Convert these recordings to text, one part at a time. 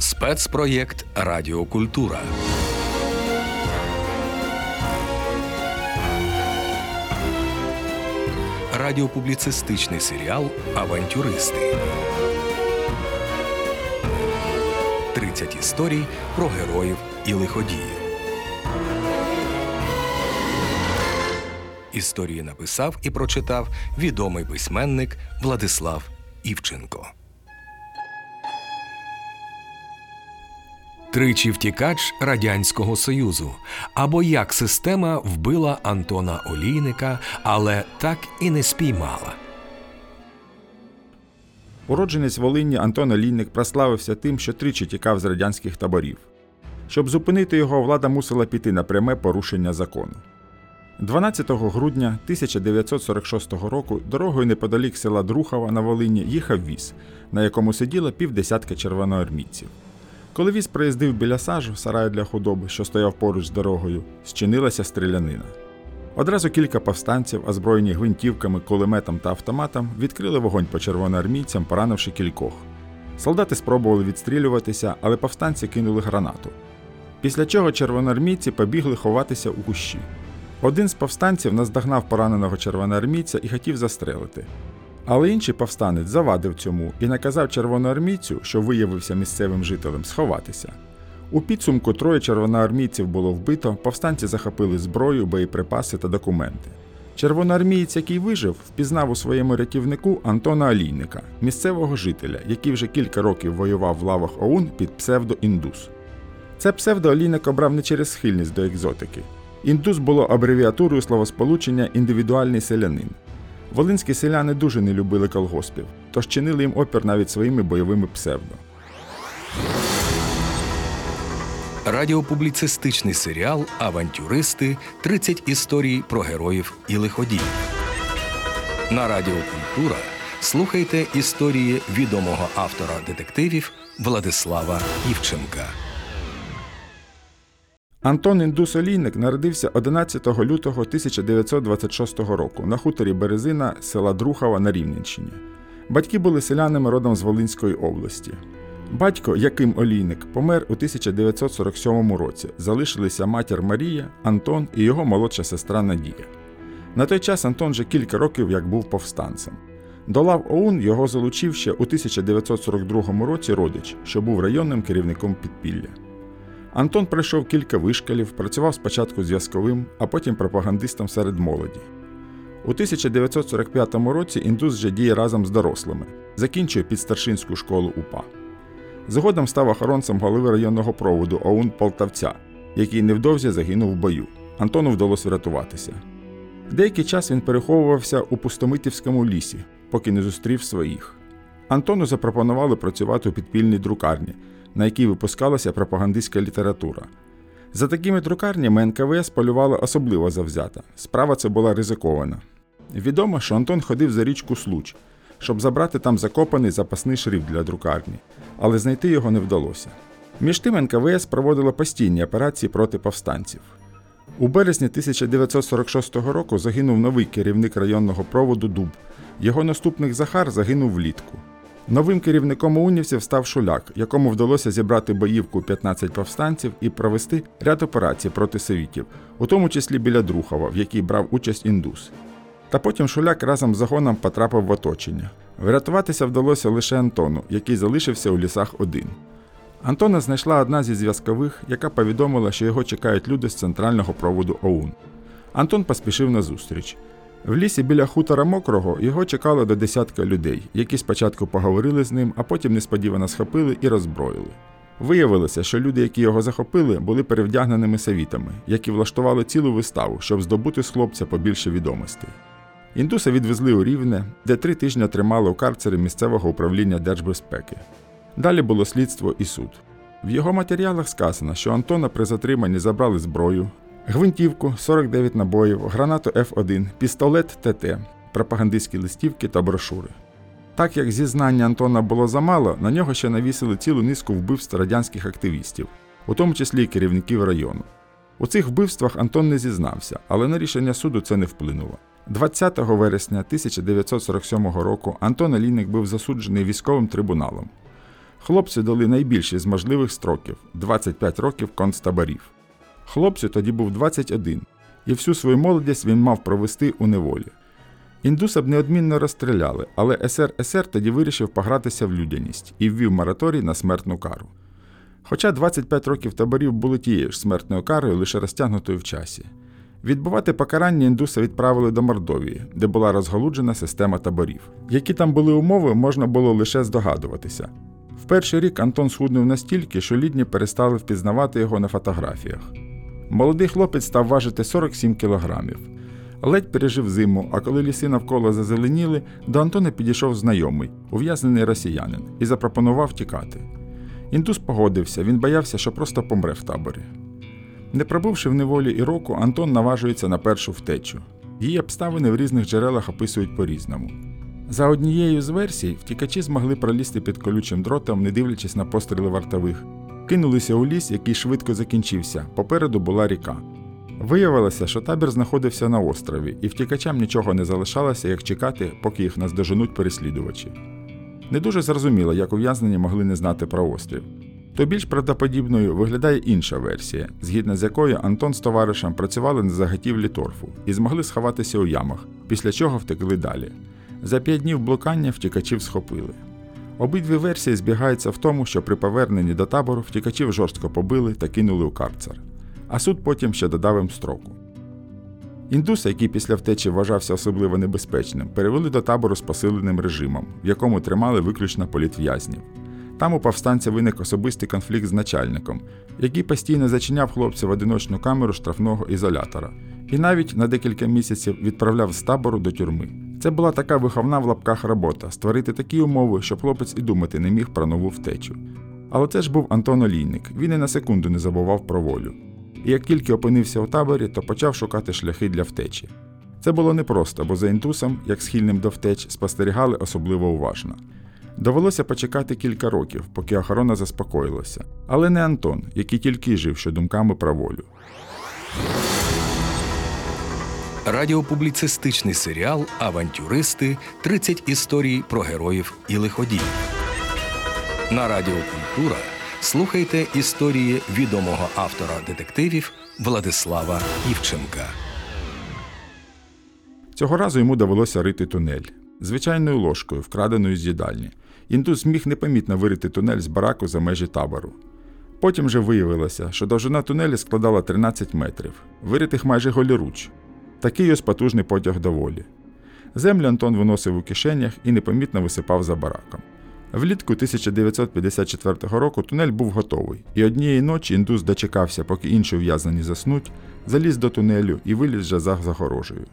Спецпроєкт Радіокультура. Радіопубліцистичний серіал Авантюристи. 30 історій про героїв і лиходіїв. Історії написав і прочитав відомий письменник Владислав Івченко. Тричі втікач Радянського Союзу або як система вбила Антона Олійника, але так і не спіймала. Уродженець Волині Антон Олійник прославився тим, що тричі тікав з радянських таборів. Щоб зупинити його, влада мусила піти на пряме порушення закону. 12 грудня 1946 року дорогою неподалік села Друхова на Волині їхав віз, на якому сиділо півдесятка червоноармійців. Коли віз проїздив біля сажу, сараю для худоби, що стояв поруч з дорогою, зчинилася стрілянина. Одразу кілька повстанців, озброєні гвинтівками, кулеметом та автоматом, відкрили вогонь по червоноармійцям, поранивши кількох. Солдати спробували відстрілюватися, але повстанці кинули гранату. Після чого червоноармійці побігли ховатися у кущі. Один з повстанців наздогнав пораненого червоноармійця і хотів застрелити. Але інший повстанець завадив цьому і наказав червоноармійцю, що виявився місцевим жителем, сховатися. У підсумку троє червоноармійців було вбито, повстанці захопили зброю, боєприпаси та документи. Червоноармієць, який вижив, впізнав у своєму рятівнику Антона Олійника, місцевого жителя, який вже кілька років воював в лавах ОУН під псевдо-індус. Це псевдо Олійник обрав не через схильність до екзотики. Індус було абревіатурою словосполучення індивідуальний селянин. Волинські селяни дуже не любили колгоспів, тож чинили їм опір навіть своїми бойовими псевдо. Радіопубліцистичний серіал Авантюристи 30 історій про героїв і лиходіїв. На Радіо Культура слухайте історії відомого автора детективів Владислава Івченка. Антон Індус Олійник народився 11 лютого 1926 року на хуторі Березина села Друхова на Рівненщині. Батьки були селянами родом з Волинської області. Батько, Яким Олійник, помер у 1947 році. Залишилися матір Марія, Антон і його молодша сестра Надія. На той час Антон вже кілька років як був повстанцем. До лав ОУН його залучив ще у 1942 році родич, що був районним керівником підпілля. Антон пройшов кілька вишкалів, працював спочатку зв'язковим, а потім пропагандистом серед молоді. У 1945 році індус вже діє разом з дорослими, закінчує підстаршинську школу УПА. Згодом став охоронцем голови районного проводу ОУН Полтавця, який невдовзі загинув в бою. Антону вдалося врятуватися. Деякий час він переховувався у Пустомитівському лісі, поки не зустрів своїх. Антону запропонували працювати у підпільній друкарні, на якій випускалася пропагандистська література. За такими друкарнями НКВС полювала особливо завзята. Справа це була ризикована. Відомо, що Антон ходив за річку Случ, щоб забрати там закопаний запасний шрифт для друкарні, але знайти його не вдалося. Між тим НКВС проводила постійні операції проти повстанців. У березні 1946 року загинув новий керівник районного проводу Дуб. Його наступник Захар загинув влітку. Новим керівником унівців став Шуляк, якому вдалося зібрати боївку 15 повстанців і провести ряд операцій проти совітів, у тому числі біля Друхова, в якій брав участь індус. Та потім Шуляк разом з загоном потрапив в оточення. Врятуватися вдалося лише Антону, який залишився у лісах один. Антона знайшла одна зі зв'язкових, яка повідомила, що його чекають люди з центрального проводу ОУН. Антон поспішив на зустріч. В лісі біля хутора мокрого його чекало до десятка людей, які спочатку поговорили з ним, а потім несподівано схопили і роззброїли. Виявилося, що люди, які його захопили, були перевдягненими савітами, які влаштували цілу виставу, щоб здобути з хлопця побільше відомостей. Індуса відвезли у Рівне, де три тижні тримали у карцері місцевого управління держбезпеки. Далі було слідство і суд. В його матеріалах сказано, що Антона при затриманні забрали зброю, гвинтівку, 49 набоїв, гранату Ф1, пістолет ТТ, пропагандистські листівки та брошури. Так як зізнання Антона було замало, на нього ще навісили цілу низку вбивств радянських активістів, у тому числі й керівників району. У цих вбивствах Антон не зізнався, але на рішення суду це не вплинуло. 20 вересня 1947 року Антон Алійник був засуджений військовим трибуналом. Хлопцю дали найбільший з можливих строків 25 років концтаборів. Хлопцю тоді був 21, і всю свою молодість він мав провести у неволі. Індуса б неодмінно розстріляли, але СРСР тоді вирішив погратися в людяність і ввів мораторій на смертну кару. Хоча 25 років таборів були тією ж смертною карою, лише розтягнутою в часі. Відбувати покарання індуса відправили до Мордовії, де була розголуджена система таборів. Які там були умови, можна було лише здогадуватися. В перший рік Антон схуднув настільки, що лідні перестали впізнавати його на фотографіях. Молодий хлопець став важити 47 кілограмів. Ледь пережив зиму, а коли ліси навколо зазеленіли, до Антона підійшов знайомий, ув'язнений росіянин, і запропонував тікати. Індус погодився, він боявся, що просто помре в таборі. Не пробувши в неволі і року, Антон наважується на першу втечу. Її обставини в різних джерелах описують по-різному. За однією з версій, втікачі змогли пролізти під колючим дротом, не дивлячись на постріли вартових, кинулися у ліс, який швидко закінчився. Попереду була ріка. Виявилося, що табір знаходився на острові, і втікачам нічого не залишалося, як чекати, поки їх наздоженуть переслідувачі. Не дуже зрозуміло, як ув'язнені могли не знати про острів. То більш правдоподібною виглядає інша версія, згідно з якою Антон з товаришем працювали на заготівлі торфу і змогли сховатися у ямах, після чого втекли далі. За п'ять днів блукання втікачів схопили. Обидві версії збігаються в тому, що при поверненні до табору втікачів жорстко побили та кинули у карцер, а суд потім ще додав їм строку. Індуса, який після втечі вважався особливо небезпечним, перевели до табору з посиленим режимом, в якому тримали виключно політв'язнів. Там у повстанця виник особистий конфлікт з начальником, який постійно зачиняв хлопця в одиночну камеру штрафного ізолятора, і навіть на декілька місяців відправляв з табору до тюрми. Це була така виховна в лапках робота створити такі умови, щоб хлопець і думати не міг про нову втечу. Але це ж був Антон Олійник, він і на секунду не забував про волю. І як тільки опинився у таборі, то почав шукати шляхи для втечі. Це було непросто, бо за інтусом, як схильним до втеч, спостерігали особливо уважно. Довелося почекати кілька років, поки охорона заспокоїлася. Але не Антон, який тільки жив що думками про волю. Радіопубліцистичний серіал Авантюристи 30 історій про героїв і лиходіїв. На Радіо Культура слухайте історії відомого автора детективів Владислава Івченка. Цього разу йому довелося рити тунель звичайною ложкою, вкраденою з їдальні. Індус зміг непомітно вирити тунель з бараку за межі табору. Потім же виявилося, що довжина тунелі складала 13 метрів, виритих майже голіруч. Такий ось потужний потяг до волі. Землю Антон виносив у кишенях і непомітно висипав за бараком. Влітку 1954 року тунель був готовий, і однієї ночі індус дочекався, поки інші ув'язнені заснуть, заліз до тунелю і виліз за загорожею.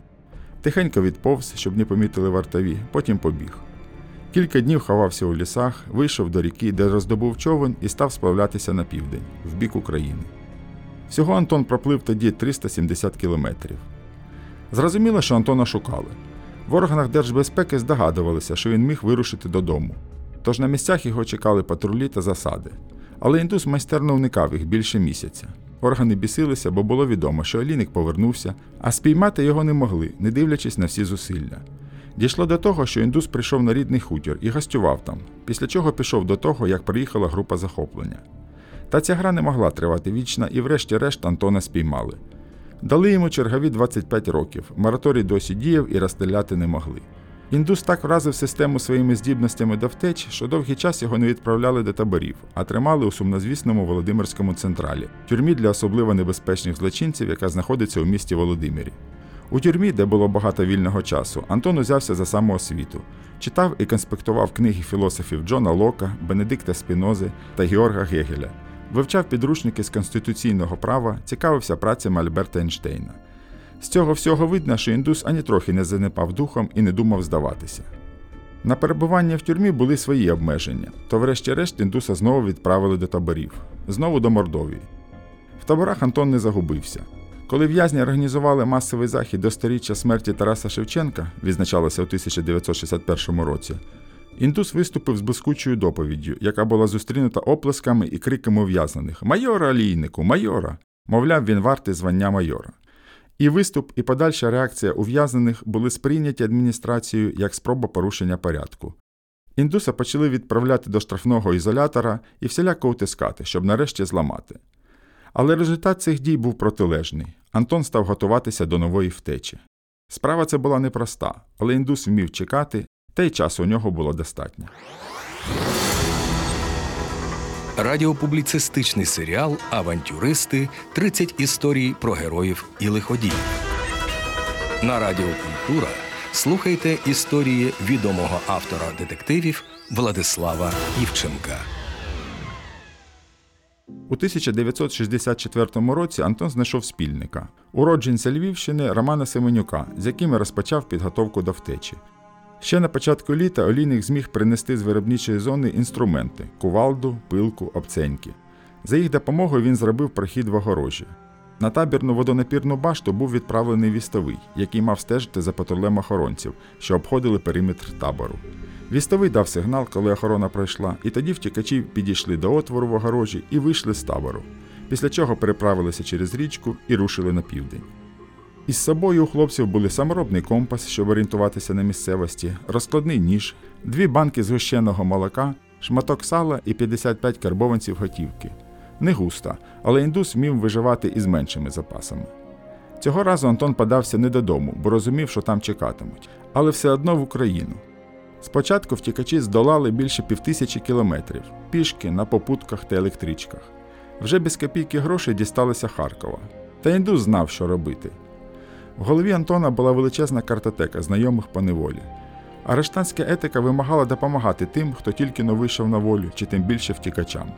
Тихенько відповз, щоб не помітили вартові, потім побіг. Кілька днів ховався у лісах, вийшов до ріки, де роздобув човен і став сплавлятися на південь, в бік України. Всього Антон проплив тоді 370 кілометрів. Зрозуміло, що Антона шукали. В органах держбезпеки здогадувалися, що він міг вирушити додому. Тож на місцях його чекали патрулі та засади. Але індус майстерно уникав їх більше місяця. Органи бісилися, бо було відомо, що Олійник повернувся, а спіймати його не могли, не дивлячись на всі зусилля. Дійшло до того, що індус прийшов на рідний хутір і гостював там, після чого пішов до того, як приїхала група захоплення. Та ця гра не могла тривати вічно, і врешті-решт Антона спіймали. Дали йому чергові 25 років, мораторій досі діяв і розстріляти не могли. Індус так вразив систему своїми здібностями до втеч, що довгий час його не відправляли до таборів, а тримали у сумнозвісному Володимирському централі, тюрмі для особливо небезпечних злочинців, яка знаходиться у місті Володимирі. У тюрмі, де було багато вільного часу, Антон узявся за самоосвіту, читав і конспектував книги філософів Джона Лока, Бенедикта Спінози та Георга Гегеля, вивчав підручники з конституційного права, цікавився працями Альберта Ейнштейна. З цього всього видно, що індус ані трохи не занепав духом і не думав здаватися. На перебування в тюрмі були свої обмеження, то врешті-решт індуса знову відправили до таборів, знову до Мордовії. В таборах Антон не загубився. Коли в'язні організували масовий захід до сторіччя смерті Тараса Шевченка, відзначалося у 1961 році, індус виступив з блискучою доповіддю, яка була зустрінута оплесками і криками ув'язнених Майора олійнику, майора! Мовляв, він вартий звання майора. І виступ, і подальша реакція ув'язнених були сприйняті адміністрацією як спроба порушення порядку. Індуса почали відправляти до штрафного ізолятора і всіляко утискати, щоб нарешті зламати. Але результат цих дій був протилежний. Антон став готуватися до нової втечі. Справа це була непроста, але індус вмів чекати, та й часу у нього було достатньо. Радіопубліцистичний серіал Авантюристи 30 історій про героїв і лиходіїв. На Радіо Культура слухайте історії відомого автора детективів Владислава Івченка. У 1964 році Антон знайшов спільника, уродженця Львівщини Романа Семенюка, з яким розпочав підготовку до втечі. Ще на початку літа олійник зміг принести з виробничої зони інструменти кувалду, пилку, обценьки. За їх допомогою він зробив прохід в огорожі. На табірну водонапірну башту був відправлений вістовий, який мав стежити за патрулем охоронців, що обходили периметр табору. Вістовий дав сигнал, коли охорона пройшла, і тоді втікачі підійшли до отвору в огорожі і вийшли з табору, після чого переправилися через річку і рушили на південь. Із собою у хлопців були саморобний компас, щоб орієнтуватися на місцевості, розкладний ніж, дві банки згущеного молока, шматок сала і 55 карбованців готівки. Не густа, але індус вмів виживати із меншими запасами. Цього разу Антон подався не додому, бо розумів, що там чекатимуть, але все одно в Україну. Спочатку втікачі здолали більше півтисячі кілометрів, пішки на попутках та електричках. Вже без копійки грошей дісталися Харкова. Та індус знав, що робити. В голові Антона була величезна картотека знайомих по неволі. Арештанська етика вимагала допомагати тим, хто тільки но вийшов на волю, чи тим більше втікачам.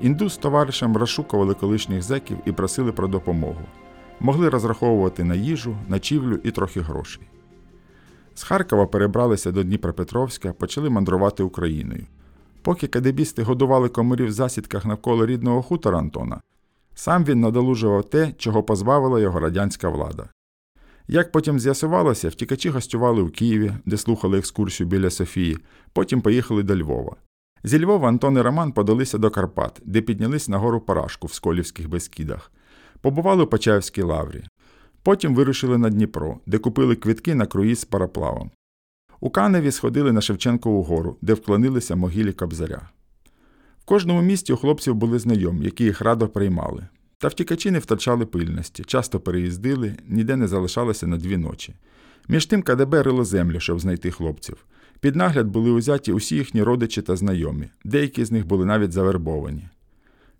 Індус з товаришем розшукували колишніх зеків і просили про допомогу. Могли розраховувати на їжу, ночівлю і трохи грошей. З Харкова перебралися до Дніпропетровська, почали мандрувати Україною. Поки кадебісти годували комарів в засідках навколо рідного хутора Антона, сам він надолужував те, чого позбавила його радянська влада. Як потім з'ясувалося, втікачі гостювали у Києві, де слухали екскурсію біля Софії, потім поїхали до Львова. Зі Львова Антон і Роман подалися до Карпат, де піднялись на гору Парашку в Сколівських Бескідах. Побували у Почаївській лаврі. Потім вирушили на Дніпро, де купили квитки на круїз з параплавом. У Каневі сходили на Шевченкову гору, де вклонилися могилі Кобзаря. В кожному місті у хлопців були знайомі, які їх радо приймали. Та втікачі не втрачали пильності, часто переїздили, ніде не залишалися на дві ночі. Між тим КДБ рило землю, щоб знайти хлопців. Під нагляд були узяті усі їхні родичі та знайомі, деякі з них були навіть завербовані.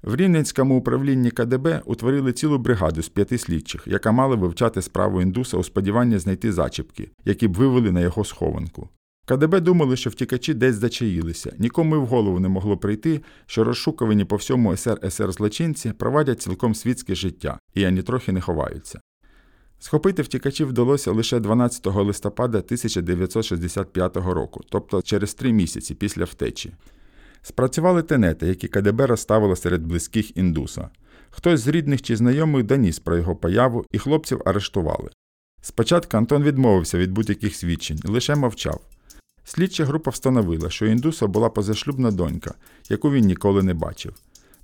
В Рівненському управлінні КДБ утворили цілу бригаду з п'яти слідчих, яка мала вивчати справу індуса у сподіванні знайти зачіпки, які б вивели на його схованку. КДБ думали, що втікачі десь зачаїлися, нікому й в голову не могло прийти, що розшукувані по всьому СРСР злочинці провадять цілком світське життя, і ані трохи не ховаються. Схопити втікачів вдалося лише 12 листопада 1965 року, тобто через три місяці після втечі. Спрацювали тенети, які КДБ розставило серед близьких індуса. Хтось з рідних чи знайомих доніс про його появу, і хлопців арештували. Спочатку Антон відмовився від будь-яких свідчень, лише мовчав. Слідча група встановила, що індуса була позашлюбна донька, яку він ніколи не бачив.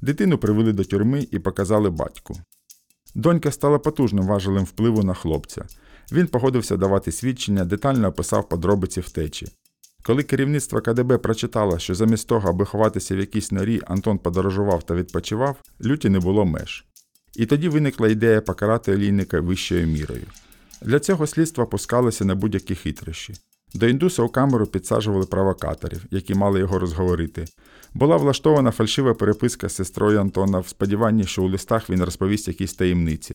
Дитину привели до тюрми і показали батьку. Донька стала потужним важелем впливу на хлопця. Він погодився давати свідчення, детально описав подробиці втечі. Коли керівництво КДБ прочитало, що замість того, аби ховатися в якійсь норі, Антон подорожував та відпочивав, люті не було меж. І тоді виникла ідея покарати олійника вищою мірою. Для цього слідство пускалося на будь-які хитрощі. До індуса у камеру підсаджували провокаторів, які мали його розговорити. Була влаштована фальшива переписка з сестрою Антона в сподіванні, що у листах він розповість якісь таємниці.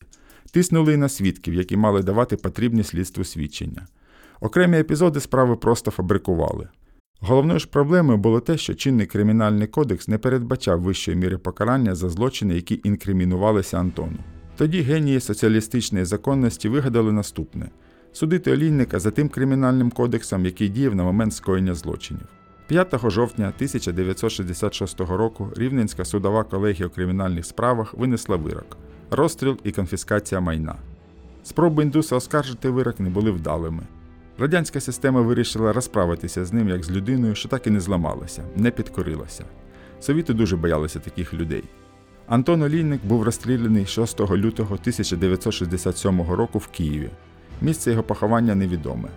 Тиснули й на свідків, які мали давати потрібні слідству свідчення. Окремі епізоди справи просто фабрикували. Головною ж проблемою було те, що чинний кримінальний кодекс не передбачав вищої міри покарання за злочини, які інкримінувалися Антону. Тоді генії соціалістичної законності вигадали наступне судити олійника за тим кримінальним кодексом, який діяв на момент скоєння злочинів. 5 жовтня 1966 року Рівненська судова колегія у кримінальних справах винесла вирок розстріл і конфіскація майна. Спроби індуса оскаржити вирок не були вдалими. Радянська система вирішила розправитися з ним як з людиною, що так і не зламалася, не підкорилася. Совіти дуже боялися таких людей. Антон Олійник був розстріляний 6 лютого 1967 року в Києві. Місце його поховання невідоме.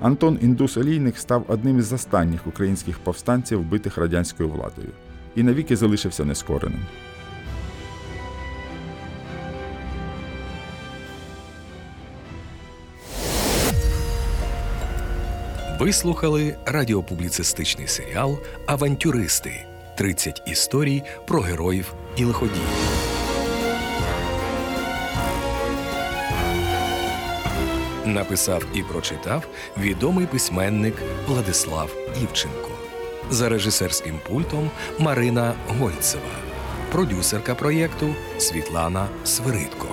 Антон Індус Олійник став одним із останніх українських повстанців, вбитих радянською владою, і навіки залишився нескореним. Ви слухали радіопубліцистичний серіал Авантюристи 30 історій про героїв і лиходіїв. Написав і прочитав відомий письменник Владислав Івченко. За режисерським пультом Марина Гольцева, продюсерка проєкту Світлана Свиридко.